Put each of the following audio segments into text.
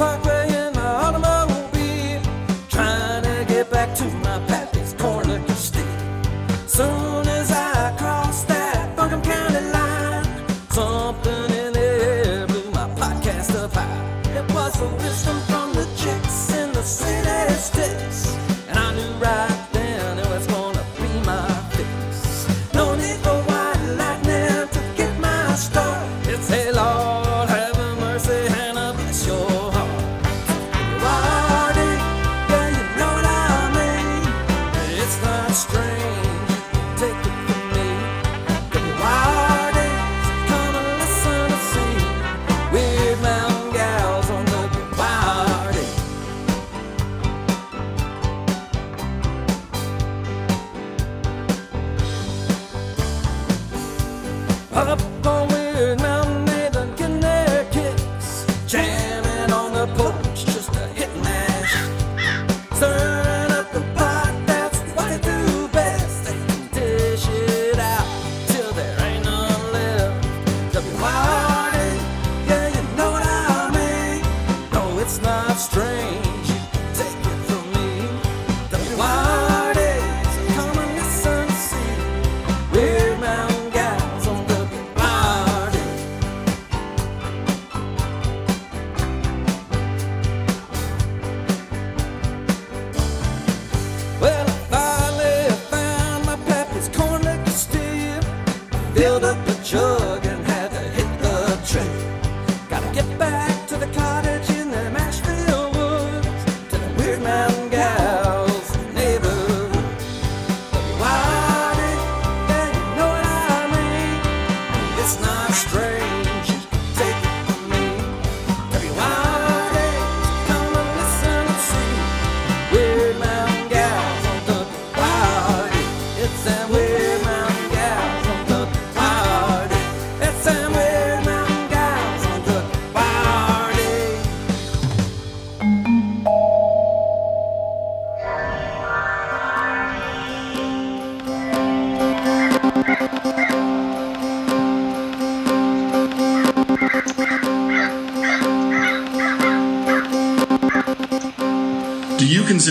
parkway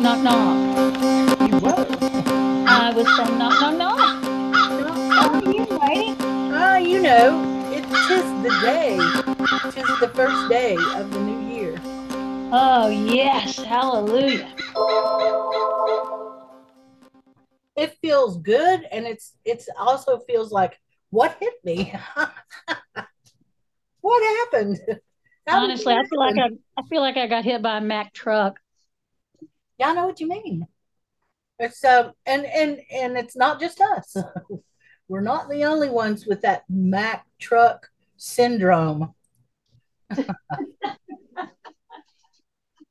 Knock, knock, knock. You were. I was saying knock, knock, knock. Oh, you ready? Ah, you know, it tis the day. Tis the first day of the new year. Oh, yes. Hallelujah. It feels good, and it's it's also feels like what hit me. what happened? How Honestly, I feel like? I, I feel like I got hit by a Mack truck. Yeah, I know what you mean. It's um and and and it's not just us. We're not the only ones with that Mack truck syndrome.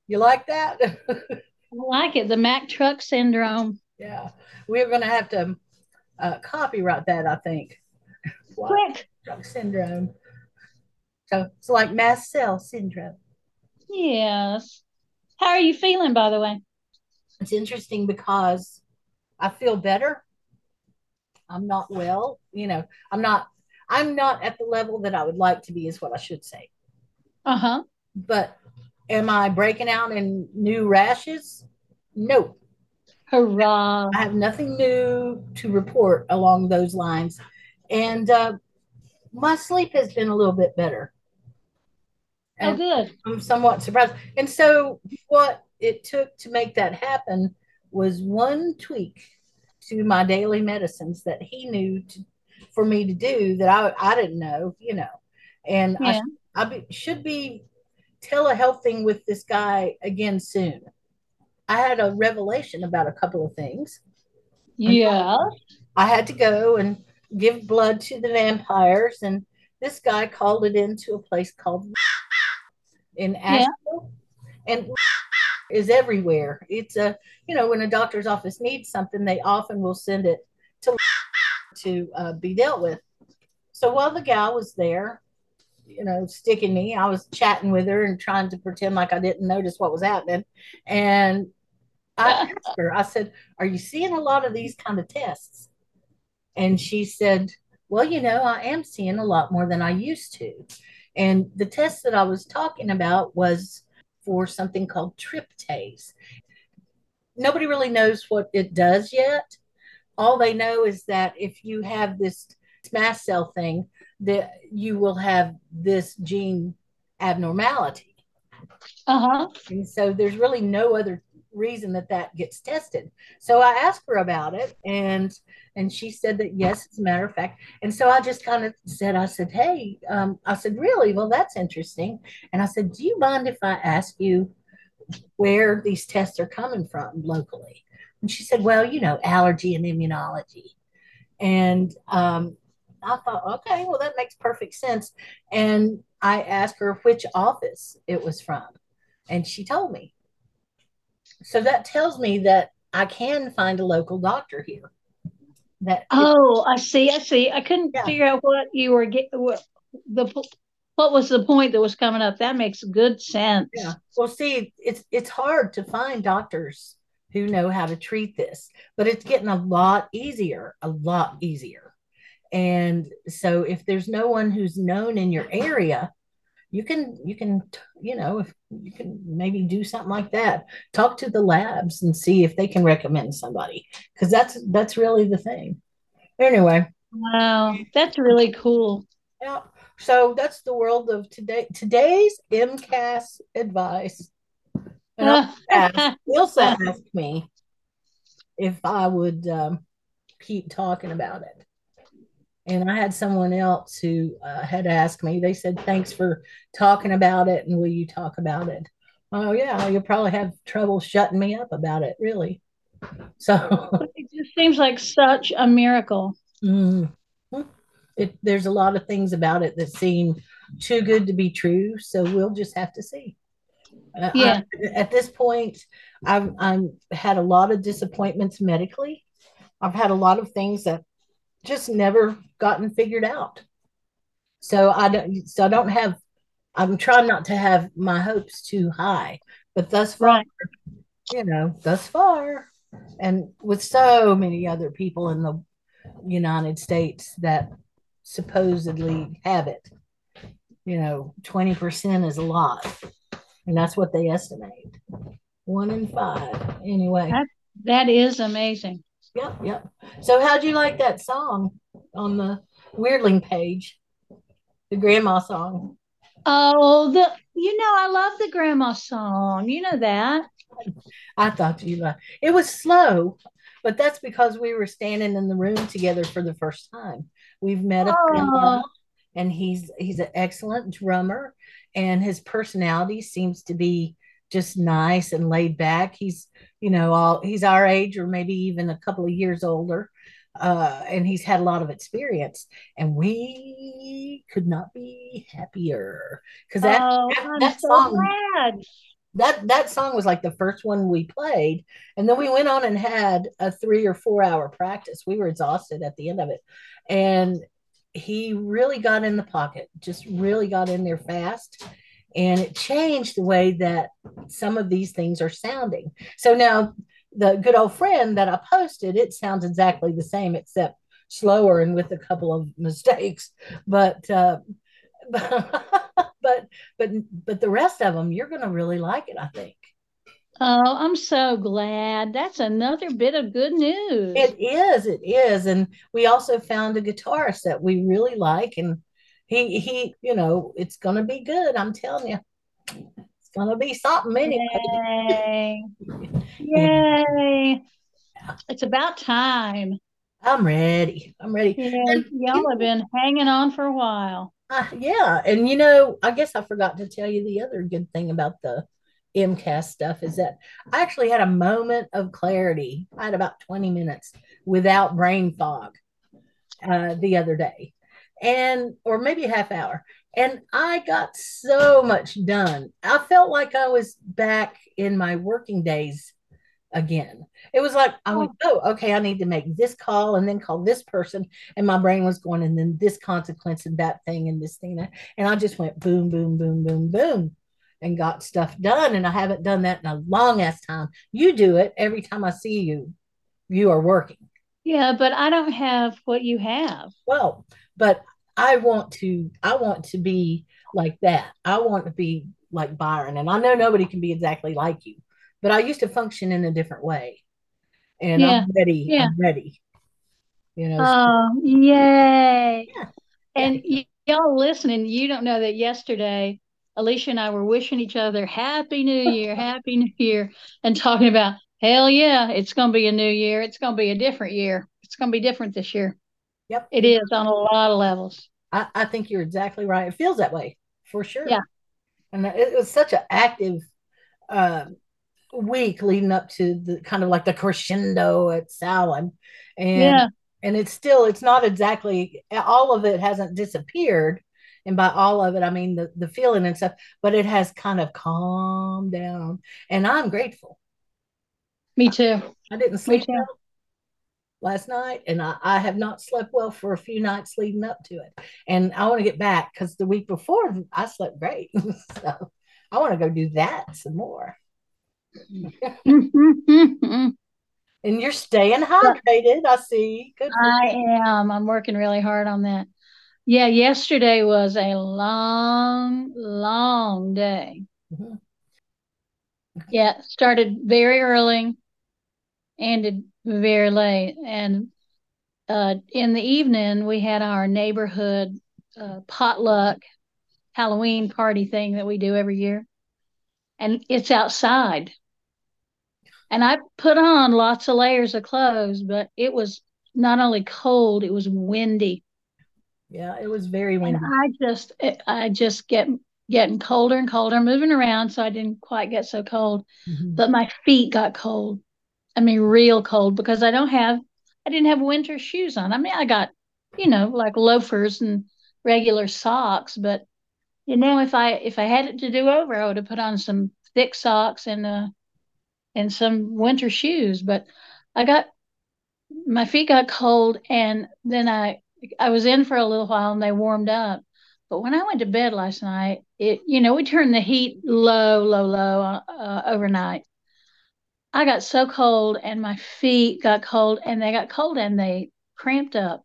you like that? I like it. The Mack truck syndrome. yeah, we're gonna have to uh, copyright that. I think. Quick. Truck syndrome. So it's like mast cell syndrome. Yes. How are you feeling, by the way? It's interesting because I feel better. I'm not well, you know, I'm not I'm not at the level that I would like to be is what I should say. Uh huh. But am I breaking out in new rashes? No. Hurrah. I have nothing new to report along those lines. And uh, my sleep has been a little bit better. Oh, good. I'm somewhat surprised. And so, what it took to make that happen was one tweak to my daily medicines that he knew to, for me to do that I, I didn't know, you know. And I, Yeah. I be, should be telehealthing with this guy again soon. I had a revelation about a couple of things. Yeah. I had to go and give blood to the vampires. And this guy called it into a place called in Asheville. And is everywhere. It's a, you know, when a doctor's office needs something, they often will send it to to uh, be dealt with. So while the gal was there, you know, sticking me, I was chatting with her and trying to pretend like I didn't notice what was happening. And I asked her, I said, Are you seeing a lot of these kind of tests? And she said, Well, you know, I am seeing a lot more than I used to. And the test that I was talking about was for something called tryptase. Nobody really knows what it does yet. All they know is that if you have this mast cell thing, that you will have this gene abnormality. Uh huh. And so there's really no other reason that that gets tested. So I asked her about it and and she said that yes, as a matter of fact. And so I just kind of said, I said, hey, um, I said, really? Well, that's interesting. And I said, do you mind if I ask you where these tests are coming from locally? And she said, well, you know, allergy and immunology. And um, I thought, okay, well, that makes perfect sense. And I asked her which office it was from, and she told me. So that tells me that I can find a local doctor here. That Oh, I see. I see. I couldn't Yeah. figure out what you were getting. What the what was the point that was coming up? That makes good sense. Yeah. Well, see, it's it's hard to find doctors who know how to treat this, but it's getting a lot easier, a lot easier. And so if there's no one who's known in your area, you can you can you know, if you can maybe do something like that. Talk to the labs and see if they can recommend somebody because that's that's really the thing. Anyway, Wow, that's really cool. yeah. So that's the world of today. Today's MCAS advice. And I'll ask, Ilsa asked me if I would um, keep talking about it. And I had someone else who uh, had asked me, they said, thanks for talking about it. And will you talk about it? Oh, yeah, you'll probably have trouble shutting me up about it, really. So It just seems like such a miracle. mm, it, there's a lot of things about it that seem too good to be true. So we'll just have to see. Uh, I- Yeah. at this point, I've I'm had a lot of disappointments medically. I've had a lot of things that just never gotten figured out. So I don't. So I don't have. I'm trying not to have my hopes too high. But thus far, Right. you know, thus far, and with so many other people in the United States that supposedly have it, you know, 20% is a lot. And that's what they estimate. One in five. Anyway. That- That is amazing. Yep, yep. So how'd you like that song on the Weirdling page? The grandma song. Oh, the you know I love the grandma song. You know that. I thought you liked it was slow, but that's because we were standing in the room together for the first time. We've met a Oh. and he's he's an excellent drummer, and his personality seems to be just nice and laid back. He's you know all he's our age or maybe even a couple of years older, uh, and he's had a lot of experience, and we could not be happier because that Oh, that- that so song- glad. that that song was like the first one we played and then we went on and had a three or four hour practice we were exhausted at the end of it and he really got in the pocket just really got in there fast and it changed the way that some of these things are sounding so now the good old friend that i posted it sounds exactly the same except slower and with a couple of mistakes but uh but but but the rest of them you're gonna really like it i think Oh, I'm so glad. That's another bit of good news. it is it is and we also found a guitarist that we really like and he he you know it's gonna be good i'm telling you it's gonna be something anyway Yay. Yay. It's about time. i'm ready i'm ready Yeah, y'all have been hanging on for a while. Uh, yeah, and you know, I guess I forgot to tell you the other good thing about the MCAS stuff is that I actually had a moment of clarity. I had about 20 minutes without brain fog. uh, the other day, and or maybe a half hour, and I got so much done. I felt like I was back in my working days again. It was like I went, oh. oh, okay, I need to make this call and then call this person, and my brain was going, and then this consequence and that thing and this thing, and I just went boom, boom, boom, boom, boom, and got stuff done. And I haven't done that in a long ass time. You do it every time I see you. You are working. Yeah, but I don't have what you have. Well, but I want to. I want to be like that. I want to be like Byron, and I know nobody can be exactly like you but I used to function in a different way. And Yeah, I'm ready. yeah. I'm ready. You know, so- Oh, yay. Yeah, And y- y'all listening, you don't know that yesterday, Alicia and I were wishing each other Happy New Year, Happy New Year, and talking about, hell yeah, it's going to be a new year. It's going to be a different year. It's going to be different this year. yep. It is on a lot of levels. I, I think you're exactly right. It feels that way for sure. Yeah. And it was such an active uh, week leading up to the kind of like the crescendo at Salem. And Yeah. and it's still it's not exactly all of it hasn't disappeared. And by all of it, I mean the, the feeling and stuff, but it has kind of calmed down. And I'm grateful. Me too. I didn't sleep well last night, and I, I have not slept well for a few nights leading up to it. And I want to get back because the week before I slept great. so I want to go do that some more. And you're staying hydrated. I see. Good. you. am. I'm working really hard on that. Yeah, yesterday was a long, long day. Mhm. Yeah, started very early, ended very late. And uh, in the evening, we had our neighborhood uh, potluck Halloween party thing that we do every year. And it's outside. And I put on lots of layers of clothes, but it was not only cold, it was windy. Yeah, it was very windy. And. I just, I just get getting colder and colder, moving around, so I didn't quite get so cold. Mhm. But my feet got cold. I mean, real cold because I don't have, I didn't have winter shoes on. I mean, I got, you know, like loafers and regular socks, but you know, if I if I had it to do over, I would have put on some thick socks and uh and some winter shoes. But I got my feet got cold, and then I I was in for a little while, and they warmed up. But when I went to bed last night, it you know we turned the heat low, low, low uh, overnight. I got so cold, and my feet got cold, and they got cold, and they cramped up.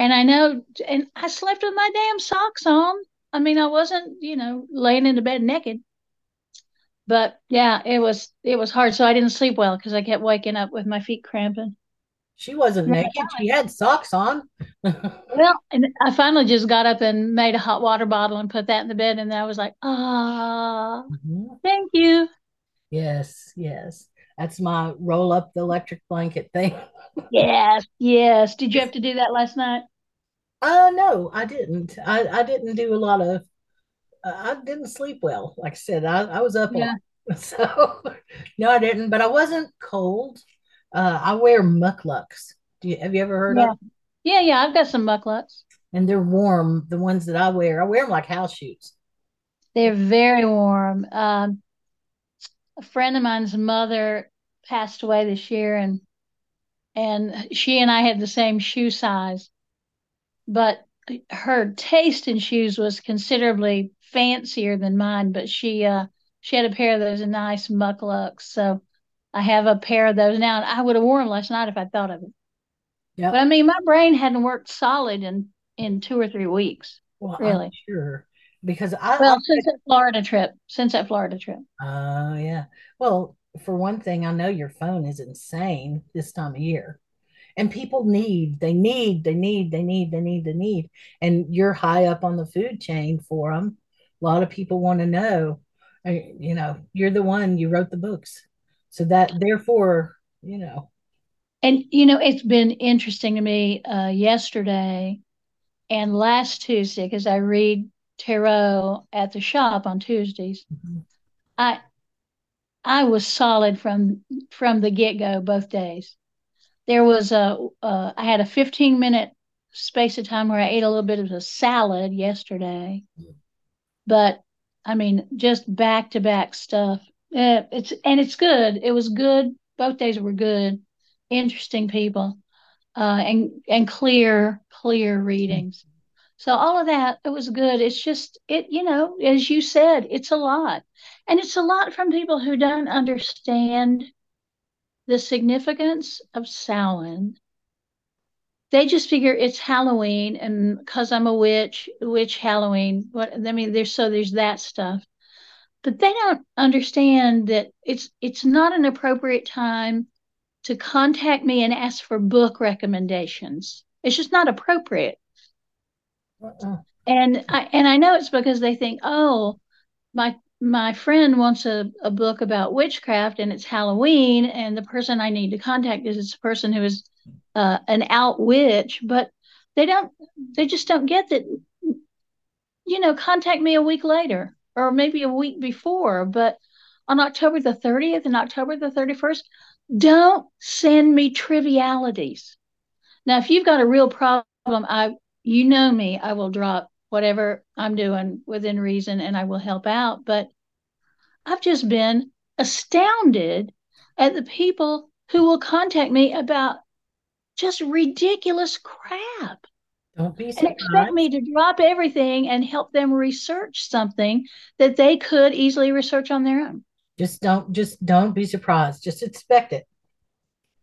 And I know, and I slept with my damn socks on. I mean, I wasn't, you know, laying in the bed naked. But yeah, it was it was hard. So I didn't sleep well because I kept waking up with my feet cramping. She wasn't naked. She had socks on. Well, and I finally just got up and made a hot water bottle and put that in the bed, and I was like, ah, Mhm. thank you. Yes, yes. That's my roll up the electric blanket thing. Yes, yes. Did you have to do that last night? Uh no, I didn't. I, I didn't do a lot of uh, I didn't sleep well. Like I said, I, I was up Yeah. lot. So no, I didn't, but I wasn't cold. Uh I wear mukluks. Do you have you ever heard Yeah. of? Yeah, yeah. I've got some mukluks. And they're warm, the ones that I wear. I wear them like house shoes. They're very warm. Um, a friend of mine's mother passed away this year, and and she and I had the same shoe size, but her taste in shoes was considerably fancier than mine. But she uh she had a pair of those nice mukluks, so I have a pair of those now. And I would have worn them last night if I thought of it. Yep. But I mean, my brain hadn't worked solid in in two or three weeks. Well, Really? I'm sure. Because I, Well, I since that Florida trip, since that Florida trip. Oh, yeah. Well, for one thing, I know your phone is insane this time of year. And people need, they need, they need, they need, they need, they need. And you're high up on the food chain for them. A lot of people want to know, uh, you know, you're the one, you wrote the books. So that, therefore, you know, And you know, it's been interesting to me uh, yesterday and last Tuesday because I read tarot at the shop on Tuesdays. Mhm. I I was solid from from the get go both days. there was a uh, I had a 15 minute space of time where I ate a little bit of a salad yesterday, but I mean just back to back stuff. Yeah, it's and it's good. It was good. Both days were good. Interesting people, uh, and and clear clear readings. So all of that, it was good. It's just it, you know, as you said, it's a lot. And it's a lot from people who don't understand the significance of Samhain. They just figure it's Halloween and because I'm a witch, witch Halloween. What I mean, there's so there's that stuff. But they don't understand that it's it's not an appropriate time to contact me and ask for book recommendations. It's just not appropriate Uh-uh. and I and I know it's because they think, oh, my my friend wants a, a book about witchcraft and it's Halloween, and the person I need to contact is this person who is uh, an out witch, but they don't they just don't get that you know, contact me a week later or maybe a week before, but on October the 30th and October the 31st, don't send me trivialities. Now, if you've got a real problem, I you know me, I will drop whatever I'm doing within reason and I will help out. But I've just been astounded at the people who will contact me about just ridiculous crap Don't be and expect me to drop everything and help them research something that they could easily research on their own. Just don't just don't be surprised. Just expect it.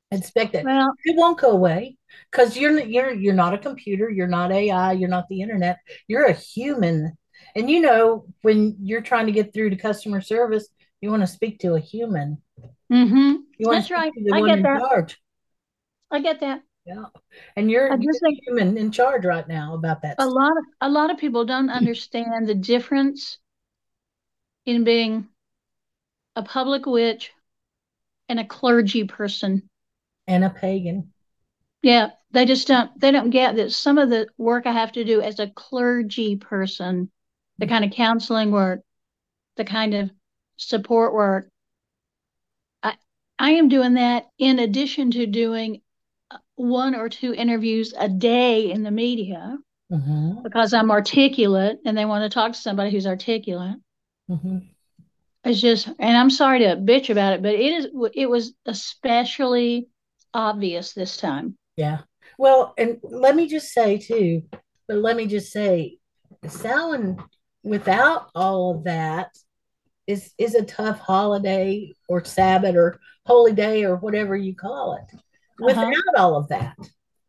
Expect it. Well, It won't go away because you're you're you're not a computer, you're not AI, you're not the internet. You're a human. And you know, when you're trying to get through to customer service, you want to speak to a human. hmm You want That's right. I get that. charge. I get that. Yeah. And you're, I you're just think human in charge right now about that a stuff. lot of a lot of people don't understand the difference in being a public witch and a clergy person. And a pagan. Yeah, they just don't they don't get that some of the work I have to do as a clergy person, the kind of counseling work, the kind of support work, I I am doing that in addition to doing uh, one or two interviews a day in the media hmm because I'm articulate and they want to talk to somebody who's articulate. hmm It's just, and I'm sorry to bitch about it, but it is, it was especially obvious this time. Yeah. Well, and let me just say too, but let me just say, Samhain without all of that is is a tough holiday or Sabbath or holy day or whatever you call it. Uh-huh. Without all of that,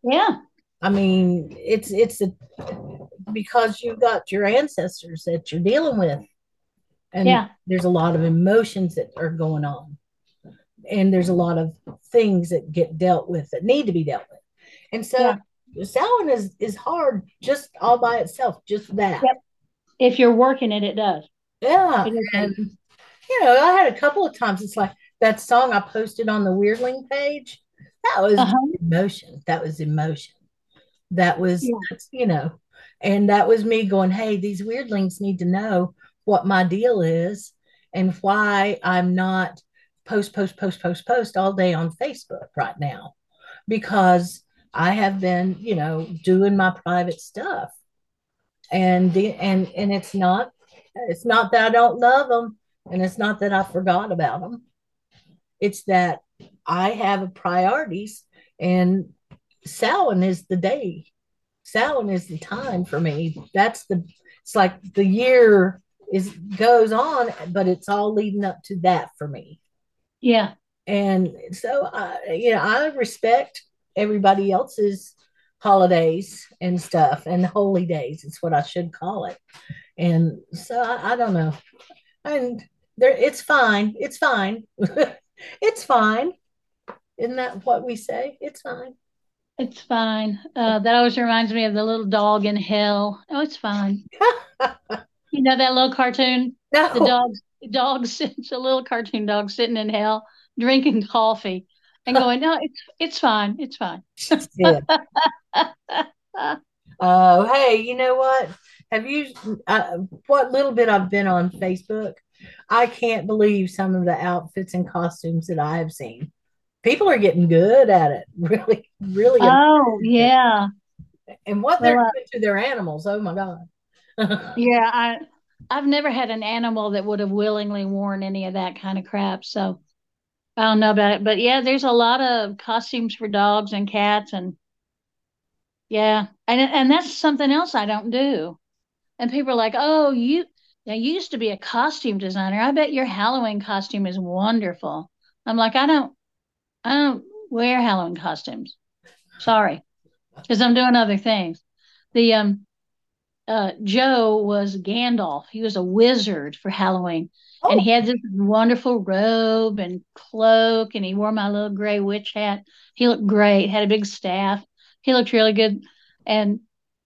Yeah. I mean, it's it's a because you've got your ancestors that you're dealing with, and Yeah. there's a lot of emotions that are going on, and there's a lot of things that get dealt with that need to be dealt with, and so. Yeah. Samhain is is hard just all by itself, just that. Yep. If you're working it, it does. Yeah. It. And you know, I had a couple of times it's like that song I posted on the Weirdling page. That was Uh-huh. emotion. That was emotion. That was Yeah. you know, and that was me going, Hey, these weirdlings need to know what my deal is and why I'm not post, post, post, post, post all day on Facebook right now. Because I have been, you know, doing my private stuff. And the and and it's not it's not that I don't love them, and it's not that I forgot about them. It's that I have priorities, and Samhain is the day. Samhain is the time for me. That's the. It's like the year is goes on, but it's all leading up to that for me. Yeah. And so, I, you know, I respect everybody else's holidays and stuff and holy days. It's what I should call it. And so I, I don't know. And there, it's fine. It's fine. it's fine. Isn't that what we say? It's fine. It's fine. Uh, that always reminds me of the little dog in hell. Oh, it's fine. You know that little cartoon? No. The dog, the dog sits, a little cartoon dog sitting in hell, drinking coffee and going, no, it's, it's fine. It's fine. Yeah. Oh, hey, you know what? Have you, uh, what little bit I've been on Facebook? I can't believe some of the outfits and costumes that I have seen. people are getting good at it. Really, really. Oh, yeah. and what they're Well, uh, doing to their animals. Oh my God. Yeah, I I've never had an animal that would have willingly worn any of that kind of crap, so I don't know about it. But yeah, there's a lot of costumes for dogs and cats and yeah. And and that's something else I don't do. And people are like, "Oh, you yeah, you used to be a costume designer. I bet your Halloween costume is wonderful." I'm like, "I don't I don't wear Halloween costumes. Sorry, because I'm doing other things." The um uh, Joe was Gandalf. He was a wizard for Halloween. And oh, he had this wonderful robe and cloak, and he wore my little gray witch hat. He looked great, had a big staff. He looked really good. And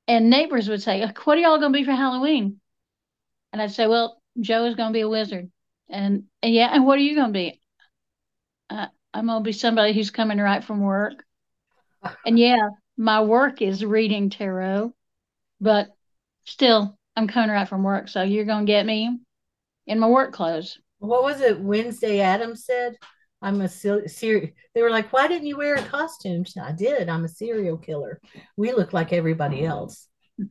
and neighbors would say, What are y'all gonna be for Halloween? And I'd say, Well, Joe is gonna be a wizard. And, and yeah, and what are you gonna be? Uh, I'm gonna be somebody who's coming right from work. And yeah, my work is reading tarot, but still I'm coming right from work. So you're gonna get me in my work clothes. what was it? Wednesday Addams said, I'm a ser- ser- They were like, why didn't you wear a costume? Said, I did. I'm a serial killer. We look like everybody else.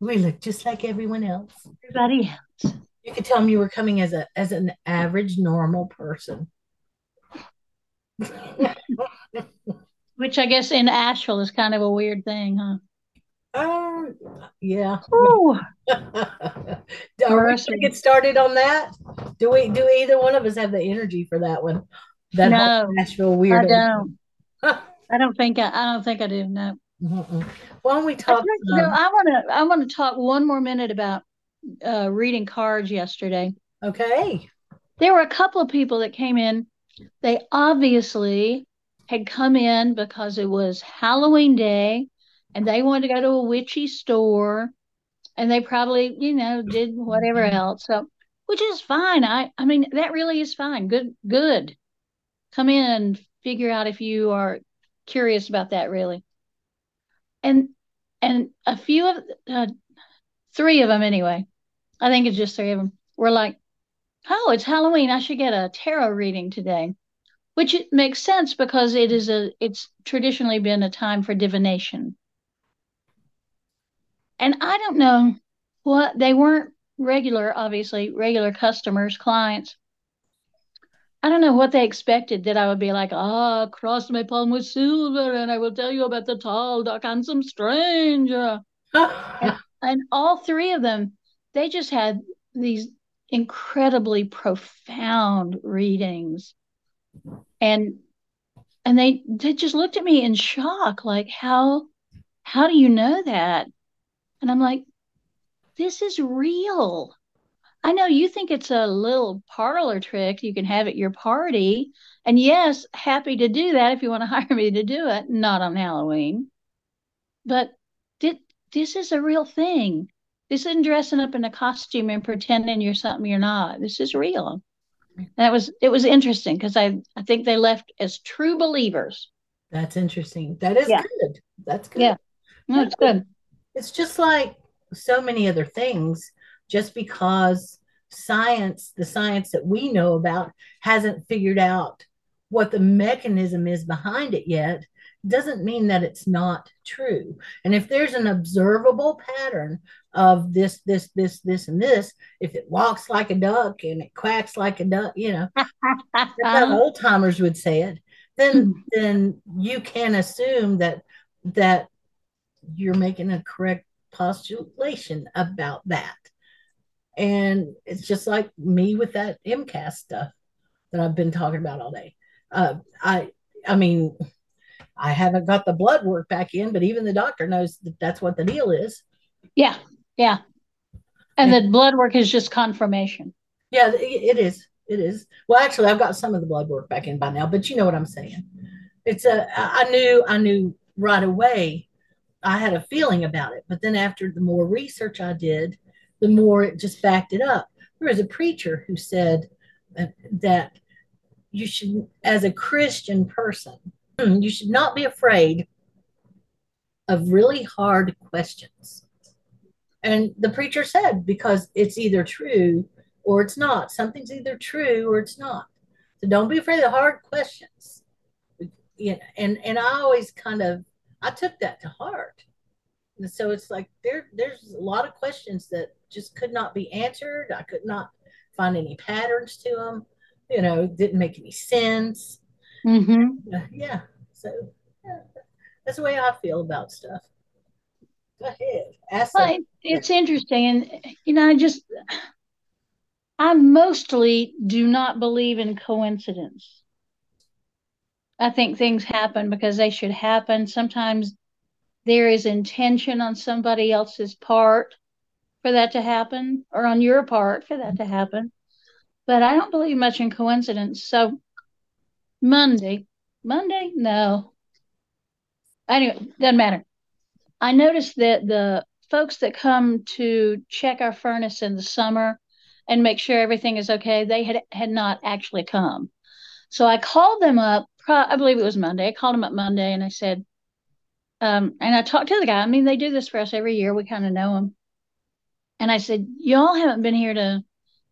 We look just like everyone else. Everybody else. You could tell them you were coming as a as an average normal person. Which I guess in Asheville is kind of a weird thing, huh? Um, yeah. Are we gonna get started on that? Do we do either one of us have the energy for that one? That No, Nashville I don't. I don't think I, I don't think I do. No. Mm-mm. Why don't we I talk? think, you know, I want to I want to talk one more minute about uh, reading cards yesterday. okay. There were a couple of people that came in. They obviously had come in because it was Halloween day and they wanted to go to a witchy store and they probably, you know, did whatever else. So, which is fine. I I mean, that really is fine. Good good. Come in and figure out if you are curious about that really. And and a few of uh, three of them anyway. I think it's just three of them. Were like, "Oh, it's Halloween. I should get a tarot reading today." Which it makes sense because it is a it's traditionally been a time for divination. And I don't know what they weren't regular, obviously, regular customers, clients. I don't know what they expected that I would be like, ah, cross my palm with silver, and I will tell you about the tall, dark, handsome stranger. And, and all three of them, they just had these incredibly profound readings. And and they they just looked at me in shock, like, how how do you know that? And I'm like, this is real. I know you think it's a little parlor trick you can have at your party. And yes, happy to do that if you want to hire me to do it, not on Halloween. But thi- this is a real thing. This isn't dressing up in a costume and pretending you're something you're not. This is real. And that was it was interesting because I I think they left as true believers. That's interesting. That is Yeah. good. That's good. Yeah. No, it's good. It's just like so many other things, just because science, the science that we know about, hasn't figured out what the mechanism is behind it yet, doesn't mean that it's not true. And if there's an observable pattern of this, this, this, this, and this, if it walks like a duck and it quacks like a duck, you know, old timers would say it, then then you can assume that that you're making a correct postulation about that. And it's just like me with that MCAS stuff that I've been talking about all day. Uh, I I mean, I haven't got the blood work back in, but even the doctor knows that that's what the deal is. yeah, yeah. And the blood work is just confirmation. Yeah, it, it is. It is. Well, actually, I've got some of the blood work back in by now, but you know what I'm saying. It's a. I knew. I knew right away. I had a feeling about it, but then after the more research I did, the more it just backed it up. There was a preacher who said that you should, as a Christian person, Hmm, you should not be afraid of really hard questions. And the preacher said, because it's either true or it's not. Something's either true or it's not. So don't be afraid of hard questions. You know, and and I always kind of I took that to heart. And so it's like there there's a lot of questions that just could not be answered. I could not find any patterns to them. You know, didn't make any sense. Mm-hmm. Yeah. So yeah, that's the way I feel about stuff. Go ahead. Ask Well, it, it's interesting, and you know, I just I mostly do not believe in coincidence. I think things happen because they should happen. Sometimes there is intention on somebody else's part for that to happen, or on your part for that to happen. But I don't believe much in coincidence. So Monday, Monday, no. Anyway, doesn't matter. I noticed that the folks that come to check our furnace in the summer and make sure everything is okay, they had had not actually come. So I called them up. I believe it was Monday. I called them up Monday and I said, um, and I talked to the guy. I mean, they do this for us every year. We kind of know them. And I said, y'all haven't been here to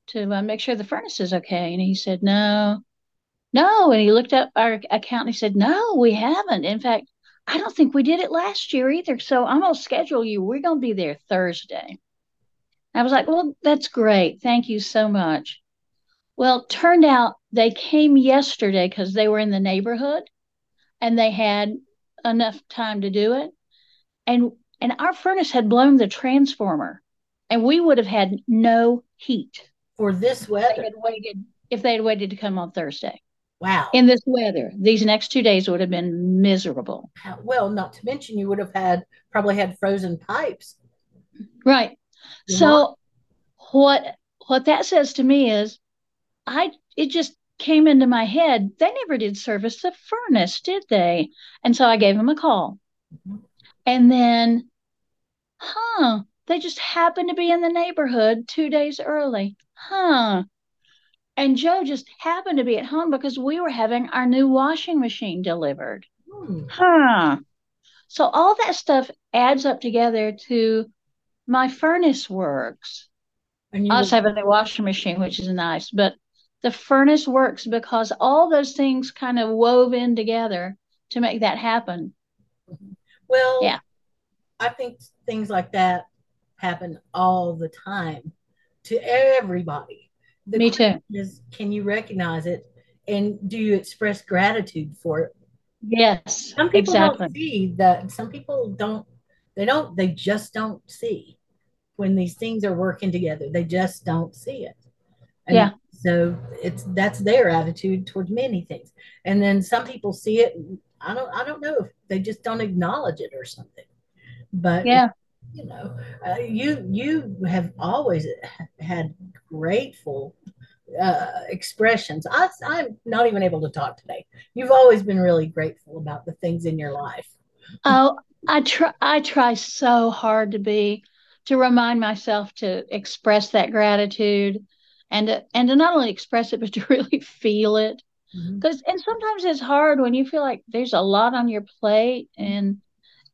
to uh, make sure the furnace is okay. And he said, no, no. And he looked up our account and he said, no, we haven't. In fact, I don't think we did it last year either. So I'm going to schedule you. We're going to be there Thursday. I was like, well, that's great. Thank you so much. Well, turned out they came yesterday because they were in the neighborhood and they had enough time to do it. And and our furnace had blown the transformer and we would have had no heat for this if they weather. had waited if they had waited to come on Thursday. Wow. In this weather, these next two days would have been miserable. Well, not to mention you would have had probably had frozen pipes. Right. So what what that says to me is I it just came into my head they never did service the furnace, did they? And so I gave them a call. Mhm. And then huh, they just happened to be in the neighborhood 2 days early. Huh. And Joe just happened to be at home because we were having our new washing machine delivered. Hmm. Huh. So all that stuff adds up together to my furnace works. And you Us would- having a washing machine, which is nice, but the furnace works because all those things kind of wove in together to make that happen. well, Yeah. I think things like that happen all the time to everybody. The Me too. Is can you recognize it and do you express gratitude for it? Yes, Some people exactly. don't see that. Some people don't. They don't. They just don't see when these things are working together. They just don't see it. And Yeah. So it's that's their attitude towards many things. And then some people see it. I don't. I don't know if they just don't acknowledge it or something. But Yeah. You know, uh, you you have always had grateful uh, expressions. I, I'm not even able to talk today. You've always been really grateful about the things in your life. Oh, I try I try so hard to be to remind myself to express that gratitude and to, and to not only express it but to really feel it. because and sometimes it's hard when you feel like there's a lot on your plate and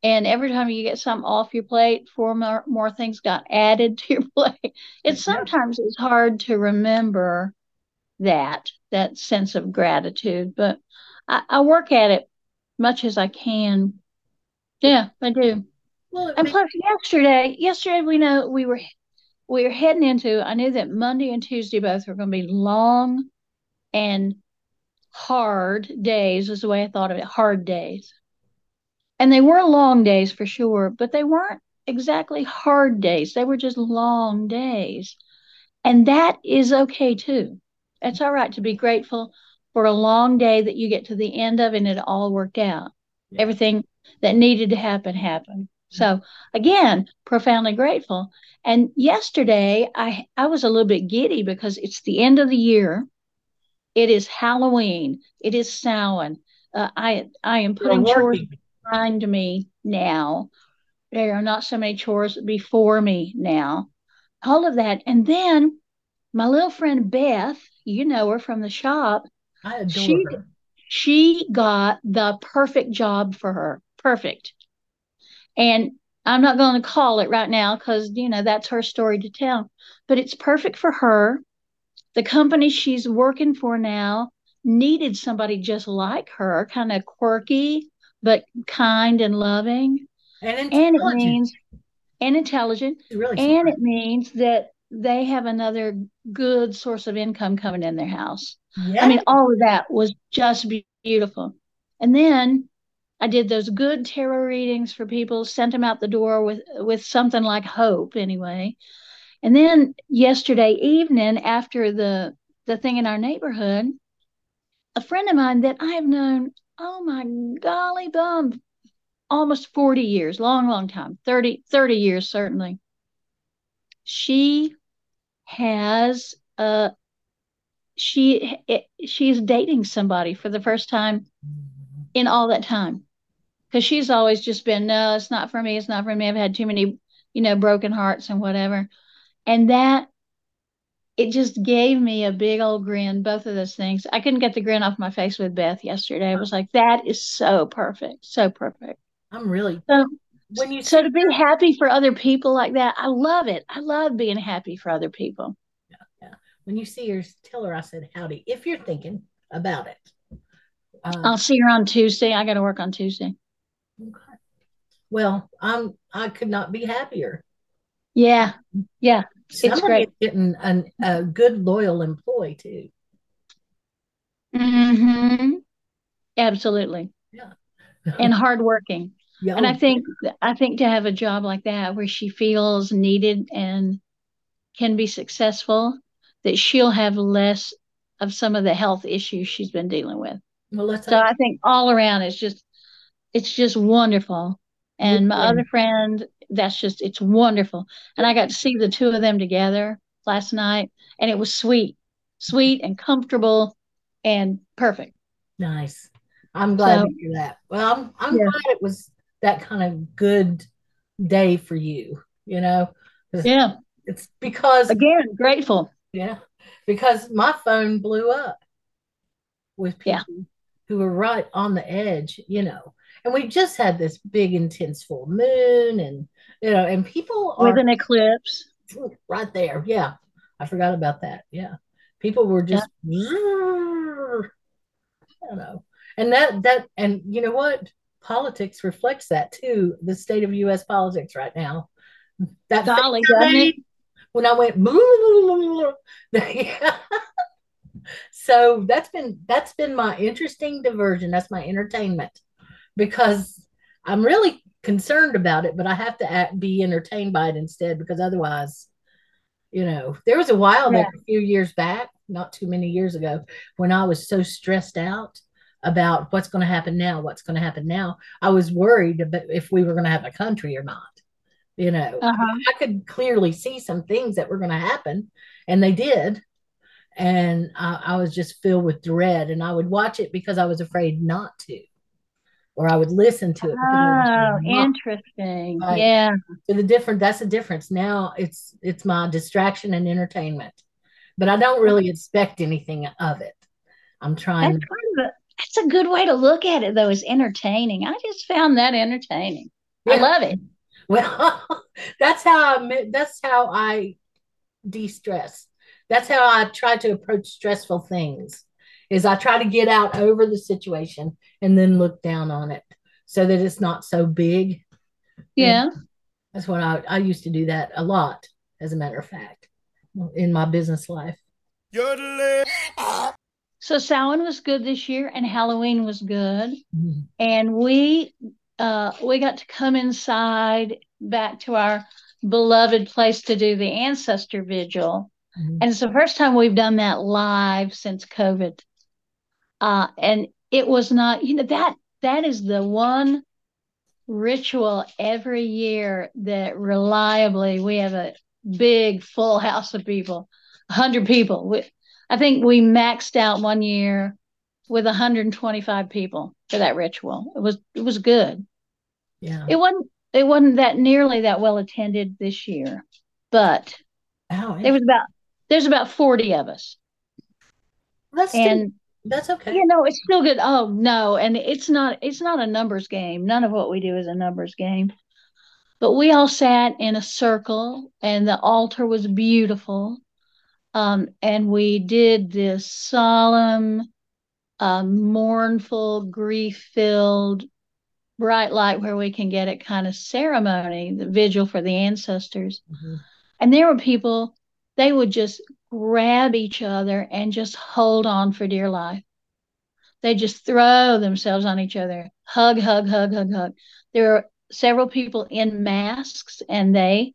and every time you get something off your plate four more, more things got added to your plate. It's sometimes it's hard to remember that that sense of gratitude but I, I work at it much as i can. Yeah i do. Well, and plus yesterday yesterday we know we were we were heading into i knew that monday and tuesday both were going to be long and hard days is the way i thought of it hard days and they were long days for sure but they weren't exactly hard days. They were just long days. And that is okay too. It's all right to be grateful for a long day that you get to the end of and it all worked out. Yeah. everything that needed to happen happened. So again profoundly grateful. And yesterday i i was a little bit giddy because it's the end of the year. It is halloween. It is Samhain. uh, i i am putting chores. Behind me now. There are not so many chores before me now. All of that. And then my little friend beth you know her from the shop. I adore she her. she got the perfect job for her. Perfect. And i'm not going to call it right now because you know that's her story to tell but it's perfect for her. The company she's working for now needed somebody just like her, kind of quirky, but kind and loving. And And it means, and intelligent. Really And it means that they have another good source of income coming in their house. yeah. I mean, all of that was just beautiful. And then I did those good tarot readings for people, sent them out the door with with something like hope anyway. And then yesterday evening, after the the thing in our neighborhood, a friend of mine that I have known, oh my golly bum, almost 40 years, long, long time, 30, 30 years certainly. She has uh she it, she's dating somebody for the first time in all that time. Because she's always just been no it's not for me it's not for me. I've had too many you know broken hearts and whatever. And that it just gave me a big old grin both of those things i couldn't get the grin off my face with beth yesterday I was like that is so perfect so perfect I'm really so when you so to be happy for other people like that i love it i love being happy for other people Yeah, yeah. when you see her, tell her I said howdy if you're thinking about it. Uh, i'll see her on tuesday i gotta work on tuesday okay. Well, I'm I could not be happier. yeah yeah Somebody great. getting an, a good loyal employee too. hmm absolutely and hardworking Yeah, And I think I think to have a job like that where she feels needed and can be successful, that she'll have less of some of the health issues she's been dealing with. well, let's So I think all around it's just it's just wonderful. And my other friend, that's just it's wonderful. And I got to see the two of them together last night and it was sweet. Sweet and comfortable and perfect. nice. I'm glad So- to hear that. Well, I'm I'm Yeah. glad it was that kind of good day for you. You know, Yeah. it's because Again, grateful. Yeah, because my phone blew up with people Yeah. who were right on the edge, you know. And we just had this big, intense full moon, and you know, and people are With an eclipse. right there. Yeah, I forgot about that. Yeah, people were just, I don't know, and that that and you know what? Politics reflects that too. The state of U.S. politics right now. That Golly, face I doesn't it? made when I went, yeah. so that's been that's been my interesting diversion. That's my entertainment because I'm really concerned about it, but I have to act, be entertained by it instead because otherwise, you know, there was a while Yeah. back, a few years back, not too many years ago, when I was so stressed out about what's going to happen now, what's going to happen now. I was worried about if we were going to have a country or not. You know, Uh-huh. I could clearly see some things that were going to happen, and they did. And I, I was just filled with dread, and I would watch it because I was afraid not to, or I would listen to it. because I was Oh, interesting. Right. Yeah. so the different that's the difference. Now it's it's my distraction and entertainment, but I don't really expect anything of it. I'm trying That's kind of a, that's a good way to look at it though, is entertaining. I just found that entertaining. I love it. Well, that's how I that's how I de-stress. That's how I try to approach stressful things. Is I try to get out over the situation and then look down on it so that it's not so big. Yeah. That's what I I used to do that a lot, as a matter of fact, in my business life. So Samhain was good this year and Halloween was good. Mhm. And we uh we got to come inside back to our beloved place to do the ancestor vigil. Mhm. And it's the first time we've done that live since COVID. Uh, and it was not, you know, that that is the one ritual every year that reliably we have a big full house of people, 100 people. We, I think we maxed out one year with 125 people for that ritual. It was it was good. Yeah. It wasn't it wasn't that nearly that well attended this year, but it was about there's about 40 of us. still- And that's okay. you know, it's still good. Oh no, and it's not it's not a numbers game. None of what we do is a numbers game. But we all sat in a circle and the altar was beautiful. Um, and we did this solemn a mournful, grief filled, bright light where we can get it kind of ceremony, the vigil for the ancestors. Mhm. And there were people, they would just grab each other and just hold on for dear life. They just throw themselves on each other, hug, hug, hug, hug, hug. There are several people in masks, and they,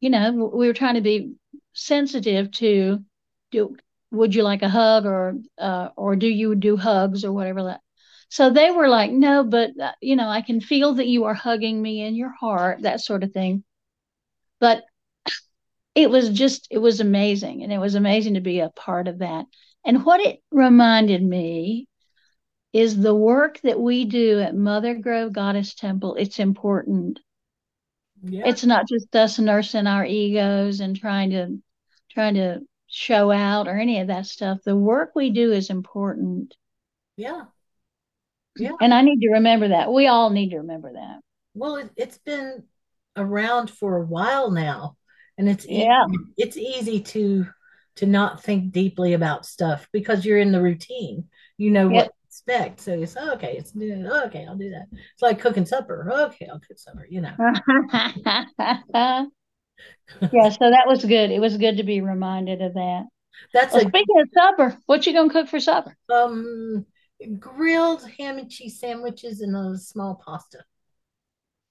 you know, we were trying to be sensitive to do would you like a hug or uh, or do you do hugs or whatever that so they were like no but uh, you know i can feel that you are hugging me in your heart that sort of thing but it was just it was amazing and it was amazing to be a part of that. And what it reminded me is the work that we do at mother grove goddess temple it's important. Yeah. it's not just us nursing our egos and trying to trying to show out or any of that stuff. The work we do is important. Yeah. Mm-hmm. Yeah. and i need to remember that. We all need to remember that. Well, it, it's been around for a while now, and it's ea- Yeah. it's easy to to not think deeply about stuff because you're in the routine. You know Yep. what to expect, so you say, okay, it's okay, I'll do that. It's like cooking supper. Okay, I'll cook supper. You know. yeah so that was good it was good to be reminded of that That's well, a speaking of supper what you gonna cook for supper um grilled ham and cheese sandwiches and a small pasta.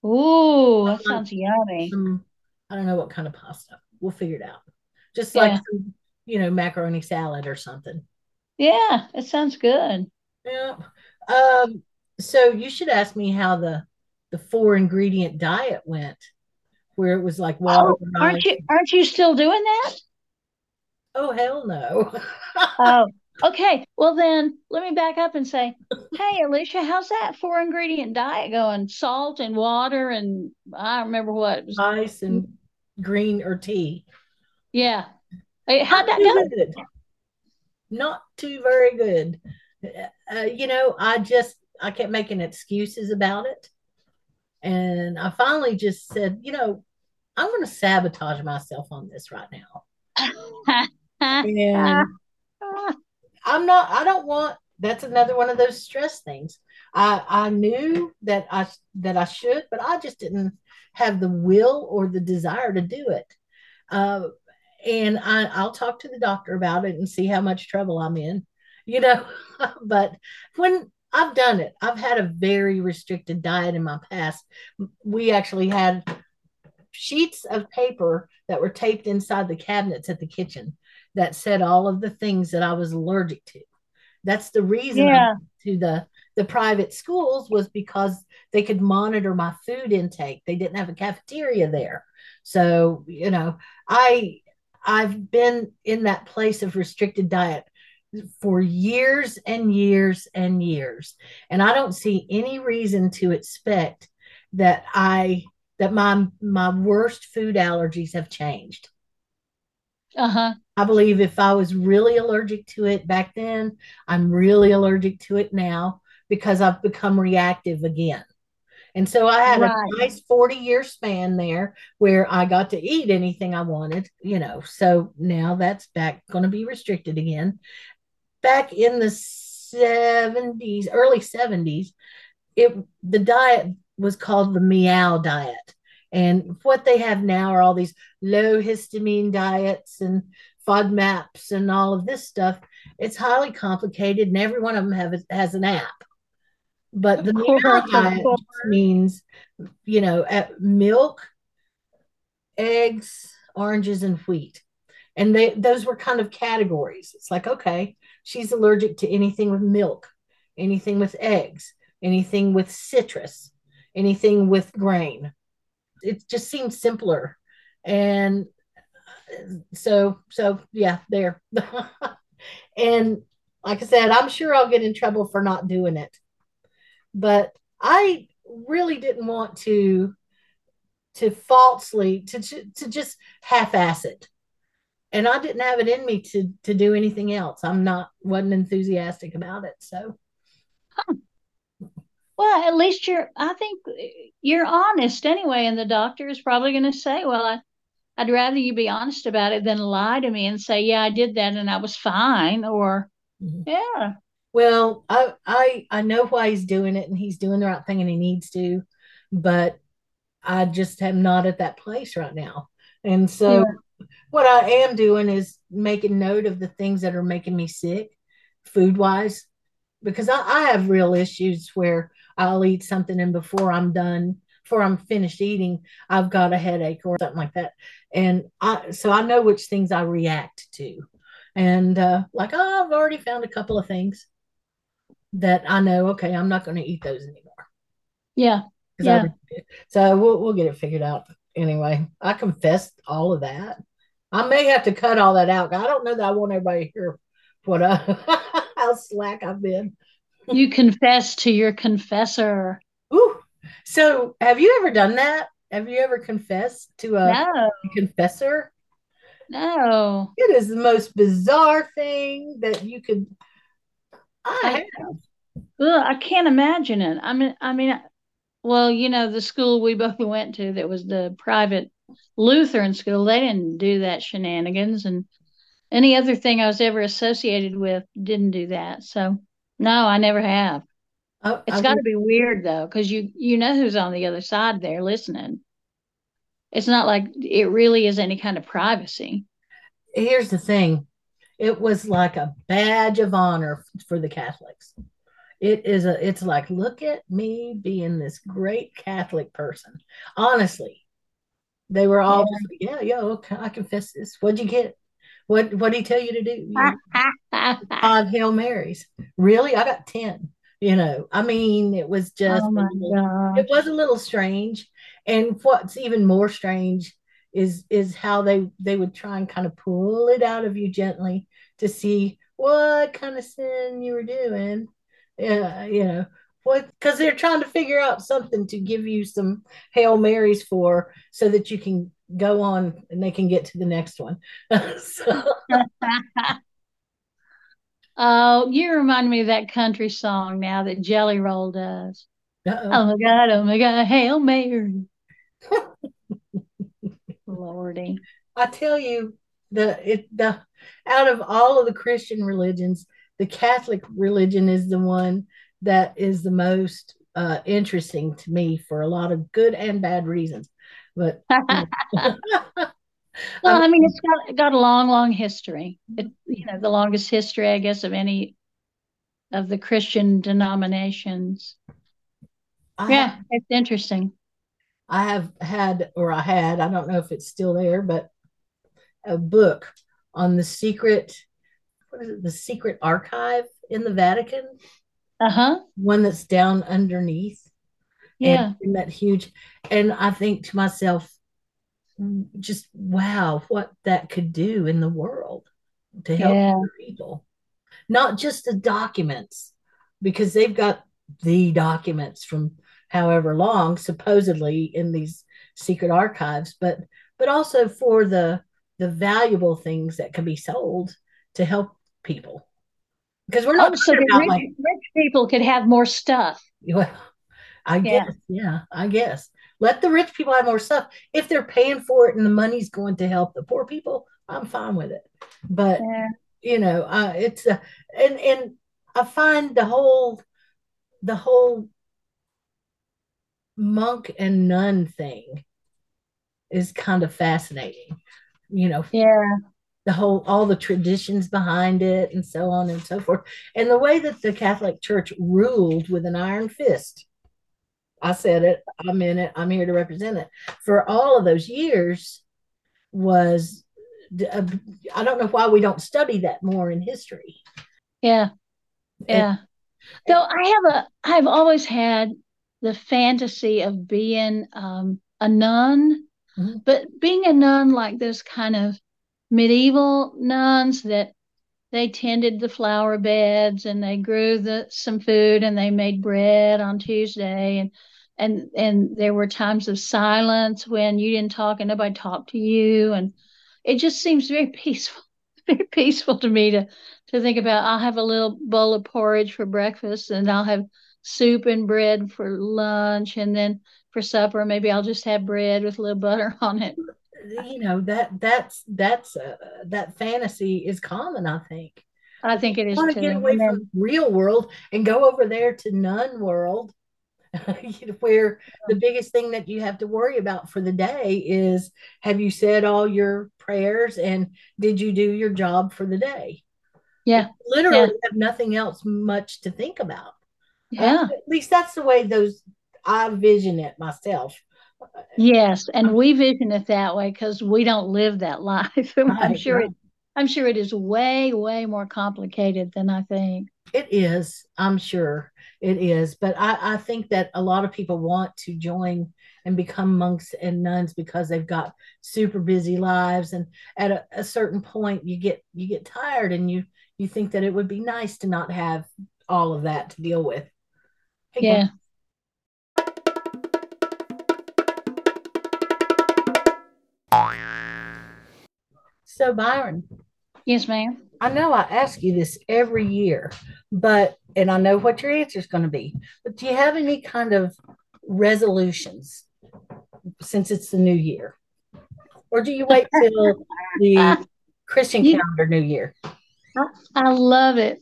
Ooh, that Uh-huh. sounds yummy Some I don't know what kind of pasta. We'll figure it out. Just like Yeah. some, you know, macaroni salad or something. yeah it sounds good Yeah. Um, so you should ask me how the the four ingredient diet went, where it was like water. oh, aren't you aren't you still doing that Oh hell no. Oh, okay. Well, then let me back up and say, hey, Alicia, how's that four ingredient diet going? Salt and water, and I don't remember what it was. Ice and green or tea. Yeah. How'd that Not go? too good. Not too very good. Uh, you know, I just I kept making excuses about it, and I finally just said, you know, I'm going to sabotage myself on this right now. And I'm not, I don't want, that's another one of those stress things. I, I knew that I, that I should, but I just didn't have the will or the desire to do it. Uh, and I, I'll talk to the doctor about it and see how much trouble I'm in, you know. but when I've done it, I've had a very restricted diet in my past. We actually had sheets of paper that were taped inside the cabinets at the kitchen that said all of the things that I was allergic to. That's the reason Yeah. to the the private schools was because they could monitor my food intake. They didn't have a cafeteria there. So, you know, I I've been in that place of restricted diet for years and years and years. And I don't see any reason to expect that I that my my worst food allergies have changed. Uh-huh. I believe if I was really allergic to it back then, I'm really allergic to it now because I've become reactive again. And so I had Right. a nice 40 year span there where I got to eat anything I wanted, you know. So now that's back going to be restricted again. Back in the 70s, early 70s, it the diet was called the meow diet. And what they have now are all these low histamine diets and FODMAPs and all of this stuff. It's highly complicated, and every one of them have has an app. But the diet means, you know, at milk, eggs, oranges, and wheat. And they those were kind of categories. It's like, okay, she's allergic to anything with milk, anything with eggs, anything with citrus, anything with grain. It just seems simpler. And uh, so so yeah, there. and like I said, I'm sure I'll get in trouble for not doing it. But I really didn't want to to falsely to to just half-ass it and I didn't have it in me to to do anything else. I'm not wasn't enthusiastic about it. So Well, at least you're, I think you're honest anyway. And the doctor is probably going to say, well, I, I'd rather you be honest about it than lie to me and say, yeah, I did that and I was fine. Or, Mhm. yeah, Well, I I I know why he's doing it and he's doing the right thing and he needs to, but I just am not at that place right now. And so Yeah. what I am doing is making note of the things that are making me sick food wise because I, I have real issues where I'll eat something and before I'm done, before I'm finished eating, I've got a headache or something like that. And I so I know which things I react to. And uh, like, oh, I've already found a couple of things that I know, okay, I'm not going to eat those anymore. Yeah. Yeah. So we'll we'll get it figured out anyway. I confessed all of that. I may have to cut all that out. I don't know that I want everybody to hear what I how slack I've been. You confess to your confessor. Ooh. So have you ever done that? Have you ever confessed to a No, confessor? no. It is the most bizarre thing that you could I well, I can't imagine it. I mean, I mean, well, you know, the school we both went to that was the private Lutheran school, they didn't do that shenanigans. And any other thing I was ever associated with didn't do that. So, no, I never have. I, It's got to be weird though, because you you know who's on the other side there listening. It's not like it really is any kind of privacy. here's the thing. It was like a badge of honor for the Catholics. It is a it's like look at me being this great Catholic person. Honestly, they were all just like, yeah, yeah, okay, I confess this. What'd you get? What what did he tell you to do? You five Hail Marys. Really? I got 10. You know, I mean, it was just oh a my little, it was a little strange. And what's even more strange is is how they they would try and kind of pull it out of you gently to see what kind of sin you were doing. Yeah, you know, what because they're trying to figure out something to give you some Hail Marys for so that you can go on and they can get to the next one. so Oh, you remind me of that country song now that Jelly Roll does. uh-oh. Oh my God, oh my God, Hail Mary. Lordy. I tell you, the it the out of all of the Christian religions, the Catholic religion is the one that is the most uh, interesting to me for a lot of good and bad reasons. But I Well, I mean, mean, it's got got a long, long history. It, you know, the longest history, I guess, of any of the Christian denominations. I Yeah, it's interesting. I have had or I had I don't know if it's still there, but a book on the secret what is it the secret archive in the Vatican, Uh-huh. one that's down underneath and Yeah. in that huge and I think to myself just wow what that could do in the world to help Yeah. people not just the documents because they've got the documents from however long supposedly in these secret archives but but also for the the valuable things that can be sold to help people because we're not Oh, so about rich like rich people could have more stuff. well, I Yeah. guess, yeah, I guess. Let the rich people have more stuff. If they're paying for it and the money's going to help the poor people, I'm fine with it. But Yeah. you know, uh, it's uh, and and I find the whole the whole monk and nun thing is kind of fascinating. You know, Yeah. the whole all the traditions behind it and so on and so forth, and the way that the Catholic Church ruled with an iron fist. I said it. I'm in it. I'm here to represent it. For all of those years, was uh, I don't know why we don't study that more in history. Yeah. And, Yeah. Though I have a I've always had the fantasy of being um a nun, Mhm. but being a nun like those kind of medieval nuns that they tended the flower beds and they grew the some food and they made bread on Tuesday and and and there were times of silence when you didn't talk and nobody talked to you and it just seems very peaceful very peaceful to me to to think about I'll have a little bowl of porridge for breakfast and I'll have soup and bread for lunch and then for supper maybe I'll just have bread with a little butter on it. you know that that's that's uh, that fantasy is common. I think I think it is want to get away And from real world and go over there to nun world where the biggest thing that you have to worry about for the day is have you said all your prayers and did you do your job for the day yeah, literally have nothing else much to think about yeah, at least that's the way those i vision it myself yes. And uh-huh. we vision it that way because we don't live that life. I'm sure it. I'm sure it is way, way more complicated than I think. It is, I'm sure it is. But I, I think that a lot of people want to join and become monks and nuns because they've got super busy lives. And at a, a certain point you get you get tired and you you think that it would be nice to not have all of that to deal with. Hey, Yeah. So Byron, Yes, ma'am. I know I ask you this every year, but and I know what your answer is going to be. But do you have any kind of resolutions since it's the new year, or do you wait till the Christian calendar New Year? I love it.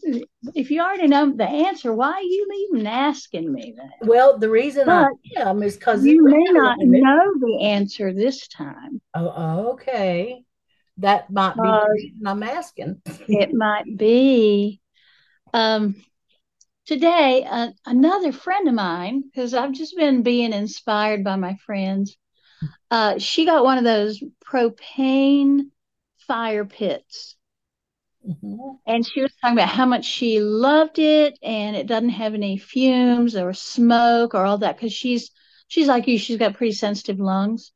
If you already know the answer, why are you even asking me that? Well, the reason I am is because You may not know the answer this time. Oh, okay, that might be Uh, the reason I'm asking. It might be um, today. Uh, another friend of mine, because I've just been being inspired by my friends. Uh, she got one of those propane fire pits. Mhm. And she was talking about how much she loved it, and it doesn't have any fumes or smoke or all that because she's she's like you. She's got pretty sensitive lungs.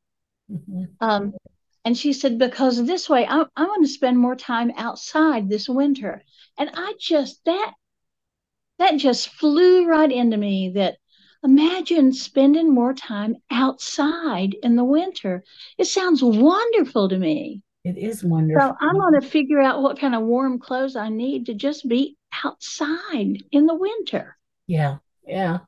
Mhm. Um, and she said because this way I I want to spend more time outside this winter. And I just that that just flew right into me. That imagine spending more time outside in the winter. It sounds wonderful to me. It is wonderful. So I'm going to figure out what kind of warm clothes I need to just be outside in the winter. Yeah, yeah.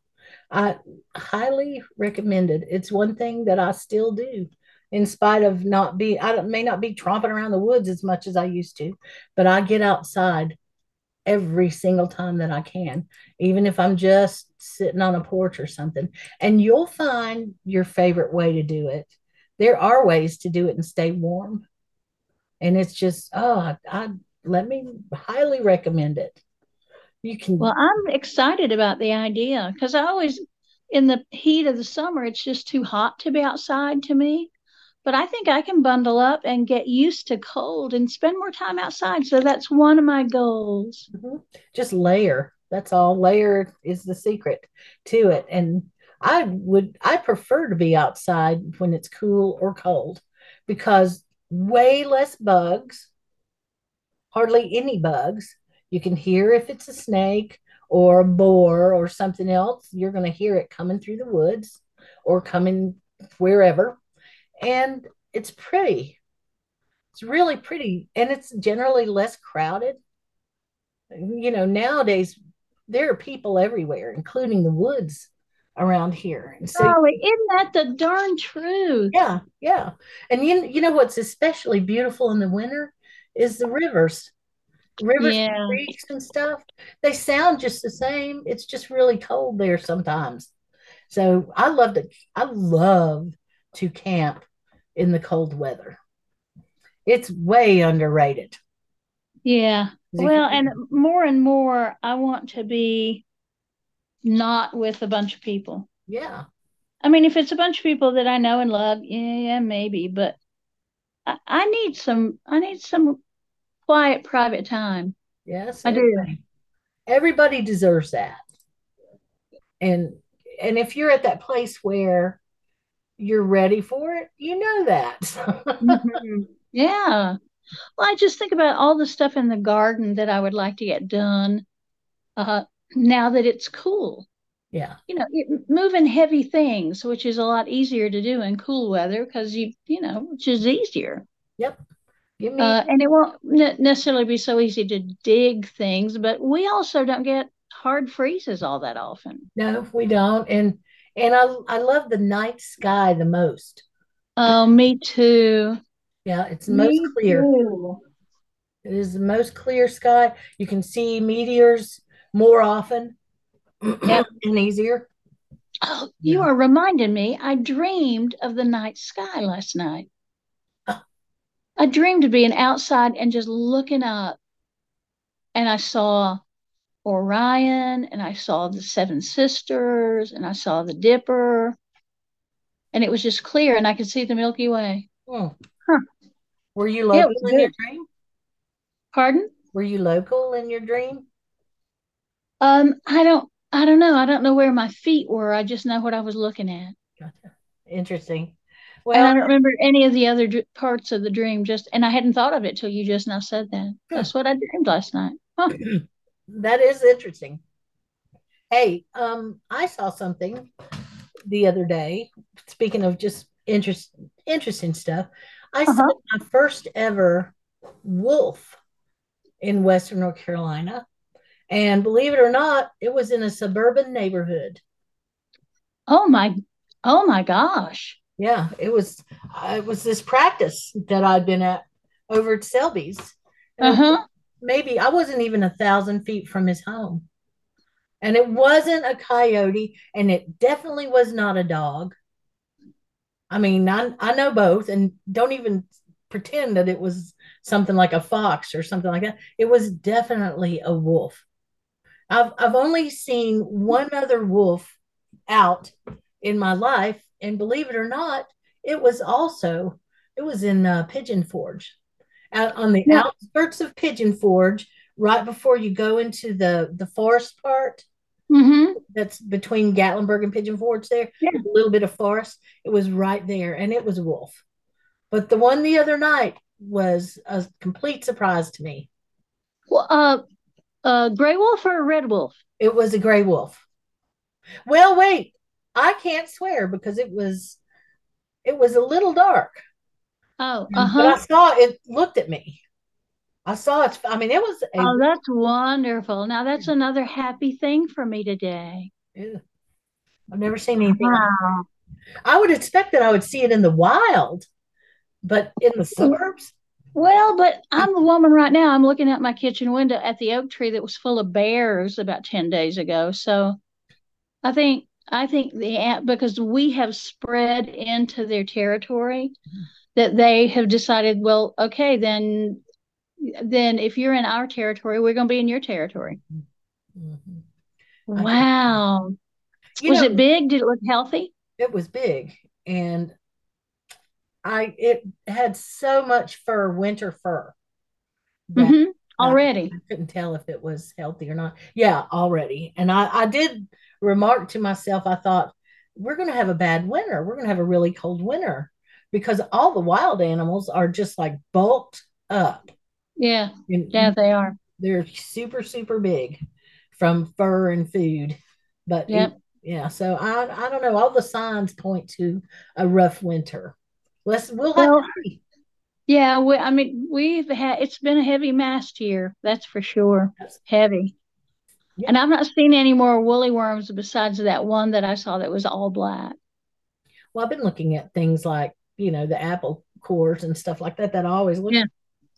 I highly recommend it. It's one thing that I still do, in spite of not be I don't- may not be tromping around the woods as much as I used to, but I get outside every single time that I can, even if I'm just sitting on a porch or something. And you'll find your favorite way to do it. There are ways to do it and stay warm. And it's just, oh, I, I let me highly recommend it. You can Well, I'm excited about the idea because I always, in the heat of the summer, it's just too hot to be outside to me. But I think I can bundle up and get used to cold and spend more time outside. So that's one of my goals. Mhm. Just layer. That's all. Layer is the secret to it. And I would, I prefer to be outside when it's cool or cold because way less bugs, hardly any bugs. You can hear if it's a snake or a boar or something else. You're going to hear it coming through the woods or coming wherever. And it's pretty. It's really pretty. And it's generally less crowded you know, nowadays there are people everywhere, including the woods around here. And so, Golly, isn't that the darn truth? yeah, yeah. And you, you know what's especially beautiful in the winter is the rivers, rivers, Yeah. and creeks, and stuff. They sound just the same. It's just really cold there sometimes. So I love to, I love to camp in the cold weather. It's way underrated. Yeah. Well, and more and more, I want to be not with a bunch of people. yeah, I mean, if it's a bunch of people that I know and love, yeah, yeah, maybe, but I, I need some, I need some quiet, private time. Yes, I do. everybody, everybody deserves that. And and if you're at that place where you're ready for it, you know that. Mhm. Yeah. Well, I just think about all the stuff in the garden that I would like to get done uh, now that it's cool. yeah, You know, it, moving heavy things, which is a lot easier to do in cool weather because you, you know, which is easier. yep. Give me Uh, and it won't ne- necessarily be so easy to dig things, but we also don't get hard freezes all that often. no, we don't. And and I I love the night sky the most. Oh, me too. Yeah, it's the most Me clear. too. It is the most clear sky. You can see meteors more often Yep. and easier. Oh, you Yeah. are reminding me. I dreamed of the night sky last night. Oh. I dreamed of being outside and just looking up, and I saw Orion, and I saw the Seven Sisters, and I saw the Dipper, and it was just clear, and I could see the Milky Way. Hmm. Huh. Were you local in your dream? Pardon? Were you local in your dream? Um, I don't, I don't know. I don't know where my feet were. I just know what I was looking at. Gotcha. Interesting. And I don't remember any of the other dr- parts of the dream. Just, and I hadn't thought of it till you just now said that. That's what I dreamed last night. Huh. that is interesting. Hey, um, I saw something the other day. Speaking of just interest, interesting stuff, I saw Uh-huh. my first ever wolf in Western North Carolina, and believe it or not, it was in a suburban neighborhood. Oh my, oh my gosh. Yeah, it was. uh, It was this practice that I'd been at over at Selby's. And it was Uh-huh. maybe I wasn't even a thousand feet from his home. And it wasn't a coyote, and it definitely was not a dog. I mean, I, I know both, and don't even pretend that it was something like a fox or something like that. It was definitely a wolf. I've I've only seen one other wolf out in my life, and believe it or not, it was also it was in uh, Pigeon Forge, out on the Yeah. outskirts of Pigeon Forge, right before you go into the the forest part Mm-hmm. that's between Gatlinburg and Pigeon Forge. There, Yeah. a little bit of forest. It was right there, and it was a wolf. But the one the other night was a complete surprise to me. Well, uh, uh, gray wolf or a red wolf? It was a gray wolf. Well, wait, I can't swear because it was it was a little dark. Oh, uh-huh. I saw it looked at me. I saw it. I mean, it was a, Oh, that's wonderful. Now that's another happy thing for me today. Ew. I've never seen anything. Wow. I would expect that I would see it in the wild, but in the suburbs, Well, but I'm a woman right now. I'm looking out my kitchen window at the oak tree that was full of bears about 10 days ago. So I think I think the ant because we have spread into their territory that they have decided, well, okay, then then if you're in our territory, we're going to be in your territory. Mhm. Wow. Was know, it big? Did it look healthy? it was big, and I it had so much fur, winter fur, that hmm Already. I couldn't tell if it was healthy or not. Yeah, already. And I, I did remark to myself, I thought, we're going to have a bad winter. We're going to have a really cold winter because all the wild animals are just like bulked up. Yeah. And Yeah, they are. they're super, super big from fur and food. But it- Yep. yeah, so I, I don't know. All the signs point to a rough winter. Let's, we'll have Well. Yeah, we, I mean, we've had it's been a heavy mast year, that's for sure. Yes. Heavy. Yeah. And I've not seen any more woolly worms besides that one that I saw that was all black. Well, I've been looking at things like, you know, the apple cores and stuff like that that I always look Yeah.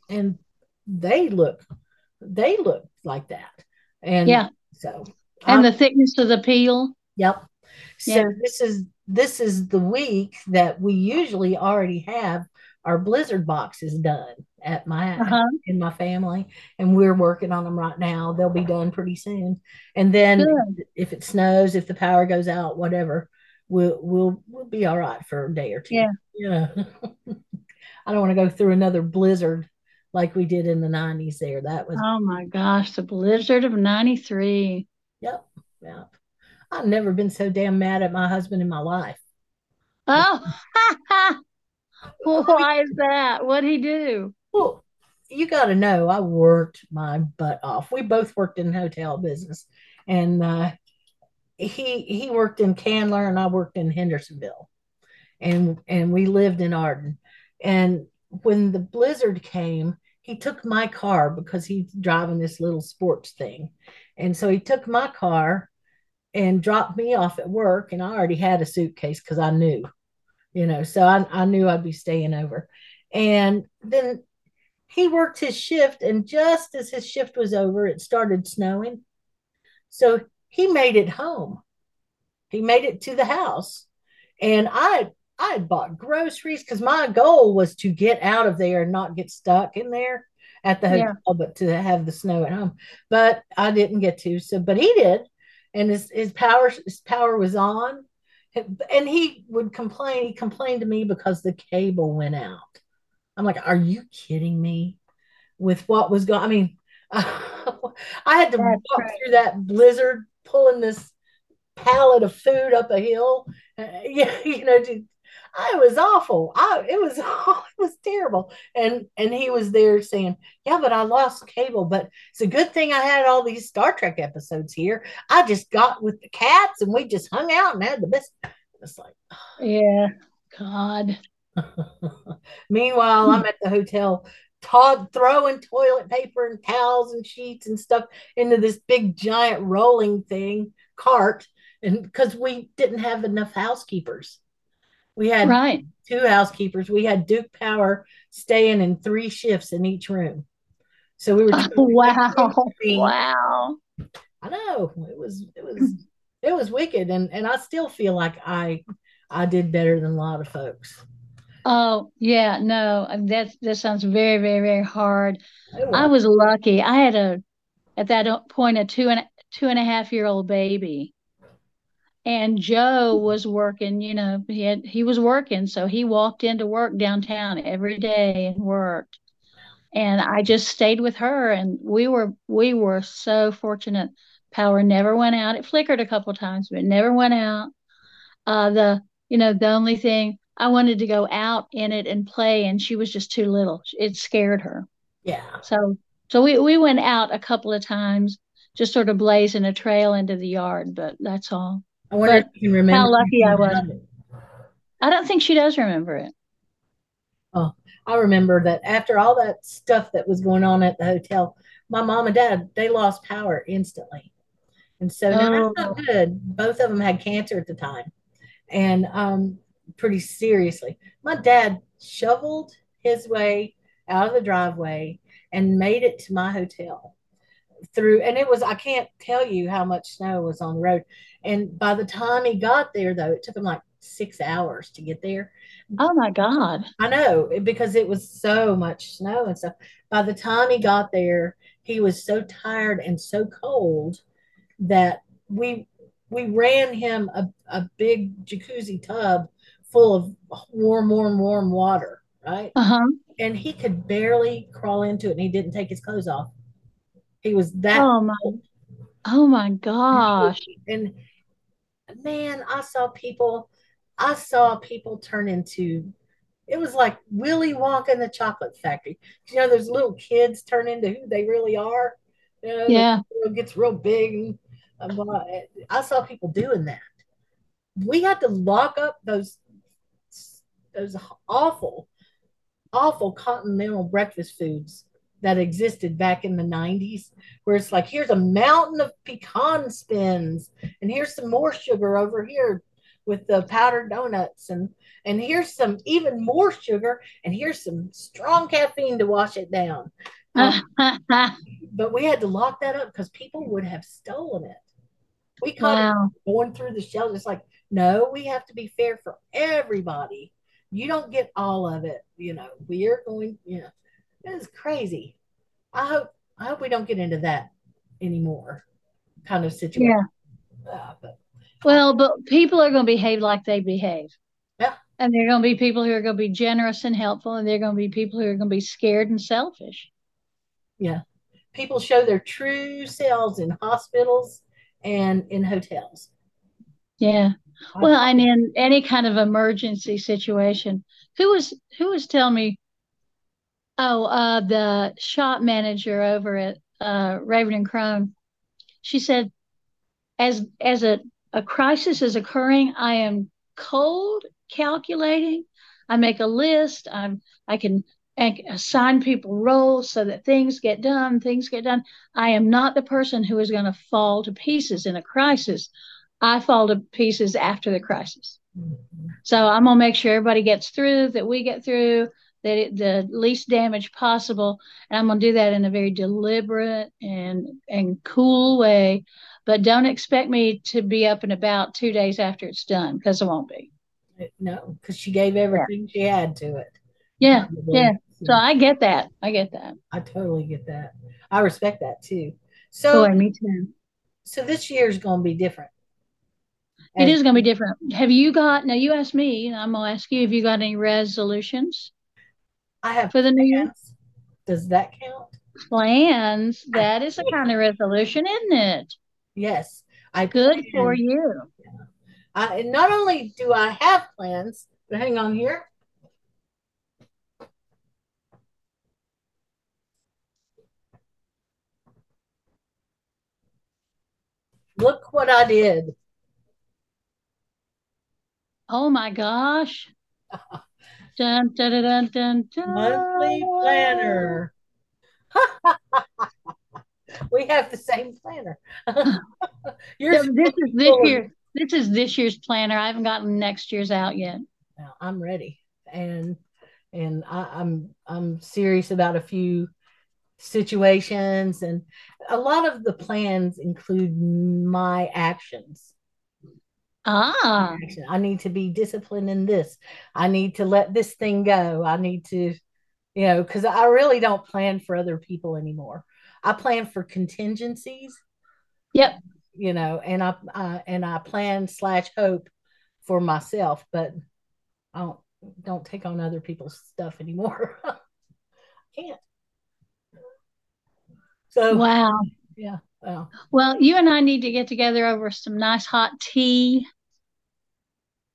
And they look, they look like that. And Yeah. so, And I'm- the thickness of the peel. yep. So Yeah. this is this is the week that we usually already have our blizzard boxes done at my Uh-huh. in my family, and we're working on them right now. They'll be done pretty soon. And then Good. if it snows, if the power goes out, whatever, we'll we'll we'll be all right for a day or two. Yeah. Yeah. I don't want to go through another blizzard like we did in the 90s there. That was Oh my gosh, the blizzard of 93. yep. Yep. I've never been so damn mad at my husband in my life. Oh, well, why is that? What'd he do? Well, you got to know, I worked my butt off. We both worked in hotel business, and uh, he he worked in Candler, and I worked in Hendersonville, and and we lived in Arden. And when the blizzard came, he took my car because he's driving this little sports thing, and so he took my car and dropped me off at work, and I already had a suitcase because I knew, you know, so I I knew I'd be staying over, and then he worked his shift, and just as his shift was over, it started snowing. So he made it home. He made it to the house, and I I had bought groceries because my goal was to get out of there and not get stuck in there at the hotel, yeah. but to have the snow at home. But I didn't get to. So, but he did, and his his power his power was on, and he would complain. He complained to me because the cable went out. I'm like, are you kidding me? With what was going, I mean, I had to That's walk right. through that blizzard, pulling this pallet of food up a hill. Uh, yeah, you know, to, I was awful. I it was oh, it was terrible. And and he was there saying, "Yeah, but I lost cable, but it's a good thing I had all these Star Trek episodes here. I just got with the cats and we just hung out and had the best." It's like, oh. yeah, God. Meanwhile, I'm at the hotel Todd throwing toilet paper and towels and sheets and stuff into this big giant rolling thing cart and because we didn't have enough housekeepers we had right. two housekeepers. We had Duke Power staying in three shifts in each room. So we were oh, wow. Wow. I know. It was it was it was wicked and and I still feel like I I did better than a lot of folks. Oh yeah, no, um, that that sounds very, very, very hard. Was. I was lucky. I had a at that point a two and two and a half year old baby, and Joe was working, you know, he had he was working, so he walked into work downtown every day and worked. And I just stayed with her and we were we were so fortunate. Power never went out. It flickered a couple times, but it never went out. Uh the you know, the only thing I wanted to go out in it and play and she was just too little. It scared her. Yeah. So so we, we went out a couple of times, just sort of blazing a trail into the yard, but that's all. I wonder but if you remember how lucky I was. I don't think she does remember it. Oh, I remember that after all that stuff that was going on at the hotel, my mom and dad they lost power instantly, and so oh. that's not good. Both of them had cancer at the time, and um, pretty seriously. My dad shoveled his way out of the driveway and made it to my hotel through and it was i can't tell you how much snow was on the road. And by the time he got there though it took him like six hours to get there. Oh my god. I know because it was so much snow and stuff. By the time he got there he was so tired and so cold that we we ran him a, a big jacuzzi tub full of warm warm warm water right? Uh-huh. And he could barely crawl into it and he didn't take his clothes off he was that. Oh my! Oh my gosh! And man, I saw people. I saw people turn into. It was like Willy Wonka in the Chocolate Factory. You know, those little kids turn into who they really are. You know, yeah, it gets real big. Uh, and, I saw people doing that. We had to lock up those those awful, awful continental breakfast foods that existed back in the 90s where it's like here's a mountain of pecan spins and here's some more sugar over here with the powdered donuts and and here's some even more sugar and here's some strong caffeine to wash it down um, but we had to lock that up because people would have stolen it we caught wow. going through the shelves it's like no we have to be fair for everybody you don't get all of it you know we're going you know it's crazy. I hope I hope we don't get into that anymore kind of situation. Yeah. Uh, but, well, but people are going to behave like they behave. Yeah. And they're going to be people who are going to be generous and helpful, and they're going to be people who are going to be scared and selfish. Yeah. People show their true selves in hospitals and in hotels. Yeah. Well, and in any kind of emergency situation. Who was who was telling me Oh, uh, the shop manager over at uh, Raven and Crone. She said, as as a, a crisis is occurring, I am cold, calculating. I make a list. I'm I can assign people roles so that things get done. Things get done. I am not the person who is going to fall to pieces in a crisis. I fall to pieces after the crisis. Mm-hmm. So I'm gonna make sure everybody gets through, that we get through, that it, the least damage possible. And I'm going to do that in a very deliberate and and cool way. But don't expect me to be up and about two days after it's done because I won't be. No, because she gave everything she had to it. Yeah, yeah. So I get that. I get that. I totally get that. I respect that too. So, Boy, me too. so this year is going to be different. It And is going to be different. Have you got, now you asked me, and I'm going to ask you, have you got any resolutions I have for the new year? Does that count? Plans. That is a kind of resolution, isn't it? Yes. I Good for plan. you. I, and not only do I have plans, but hang on here. Look what I did. Oh my gosh. Dun, dun, dun, dun, dun. Monthly planner. we have the same planner. Yours So this is this year. This is this year's planner. I haven't gotten next year's out yet. Now, I'm ready, and and I, I'm I'm serious about a few situations, and a lot of the plans include my actions. Ah, I need to be disciplined in this. I need to let this thing go. I need to, you know, because I really don't plan for other people anymore. I plan for contingencies. Yep. You know, and I, I and I plan slash hope for myself, but I don't don't take on other people's stuff anymore. Can't. So wow. yeah, well, Well, you and I need to get together over some nice hot tea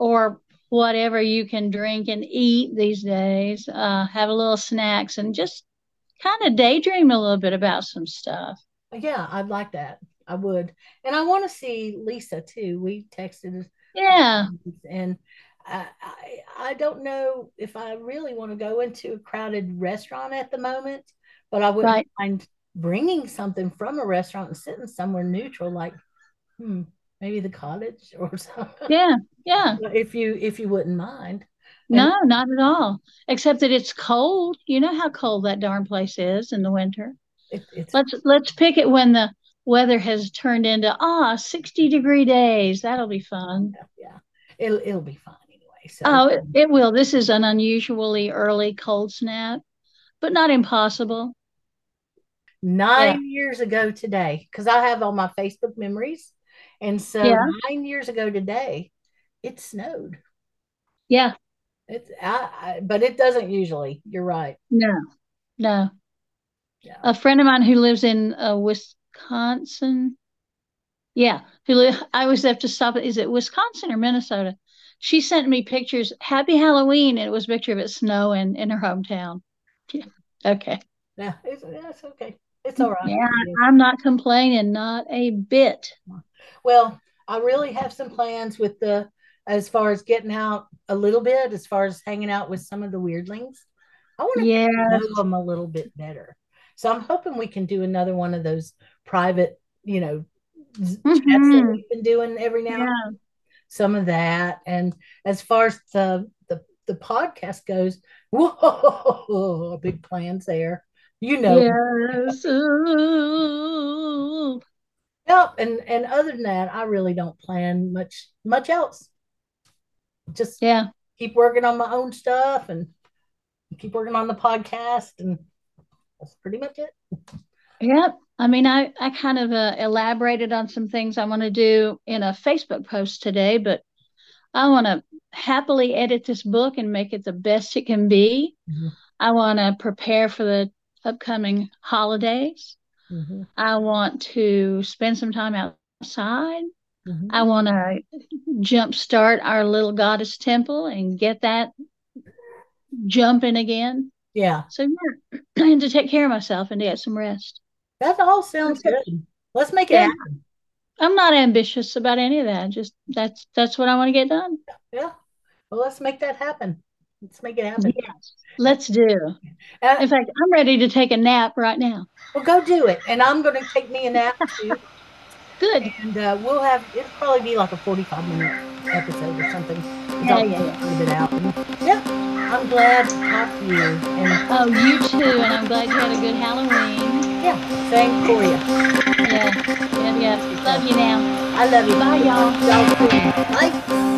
or whatever you can drink and eat these days. Uh, have a little snacks and just kind of daydream a little bit about some stuff. yeah, I'd like that. I would, and I want to see Lisa too. We texted Yeah. and I, I I don't know if I really want to go into a crowded restaurant at the moment, but I wouldn't Right. mind bringing something from a restaurant and sitting somewhere neutral, like hmm, maybe the cottage or something. Yeah. Yeah. if you if you wouldn't mind. No, not at all. Except that it's cold. You know how cold that darn place is in the winter. It, it's Let's let's pick it when the weather has turned into ah 60 degree days. That'll be fun. yeah, it'll it'll be fun anyway. So Oh, it, it will. This is an unusually early cold snap, but not impossible. nine years ago today, because I have all my Facebook memories, and so Yeah. nine years ago today, it snowed. Yeah, It's I, I but it doesn't usually. You're right. no, no. Yeah. A friend of mine who lives in uh, Wisconsin, yeah, who li- I always have to stop. Is it Wisconsin or Minnesota? She sent me pictures. Happy Halloween, and it was a picture of it snowing in her hometown. Yeah. Okay. Yeah, it's, yeah, it's okay. It's all right. Yeah, I'm not complaining, not a bit. Well, I really have some plans with the as far as getting out a little bit, as far as hanging out with some of the weirdlings. I want to Yeah, know them a little bit better. So I'm hoping we can do another one of those private, you know, z- chats that Mhm. we've been doing every now and yeah. then. Some of that. And as far as the the, the podcast goes, whoa, big plans there. You know, Yes. Ooh. Yep, and and other than that, I really don't plan much much else. Just Yeah. keep working on my own stuff and keep working on the podcast, and that's pretty much it. Yep. I mean, I, I kind of uh, elaborated on some things I want to do in a Facebook post today, but I want to happily edit this book and make it the best it can be. Mhm. I want to prepare for the upcoming holidays. Mhm, I want to spend some time outside. Mhm. I want to jumpstart our little goddess temple and get that jumping again. Yeah, So, yeah, and to take care of myself and to get some rest. that all sounds good. Let's make it Yeah. happen. I'm not ambitious about any of that. Just that's that's what I want to get done. Yeah. Well, let's make that happen. Let's make it happen. Yes, let's do. Uh, In fact, I'm ready to take a nap right now. well, go do it, and I'm going to take me a nap too. Good. and uh, we'll have it'll probably be like a 45 minute episode or something. Yeah, I'll yeah, yeah. put it out. And, yeah. I'm glad to talk to you. And Oh, you too, and I'm glad you had a good Halloween. yeah, same for you. Yeah, yeah, yeah. Love you now. I love you. Bye, y'all. Y'all. Bye.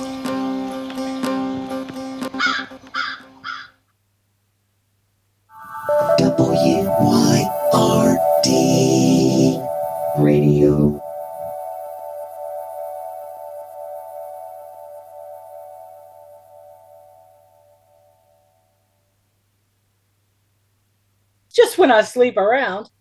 When I sleep around.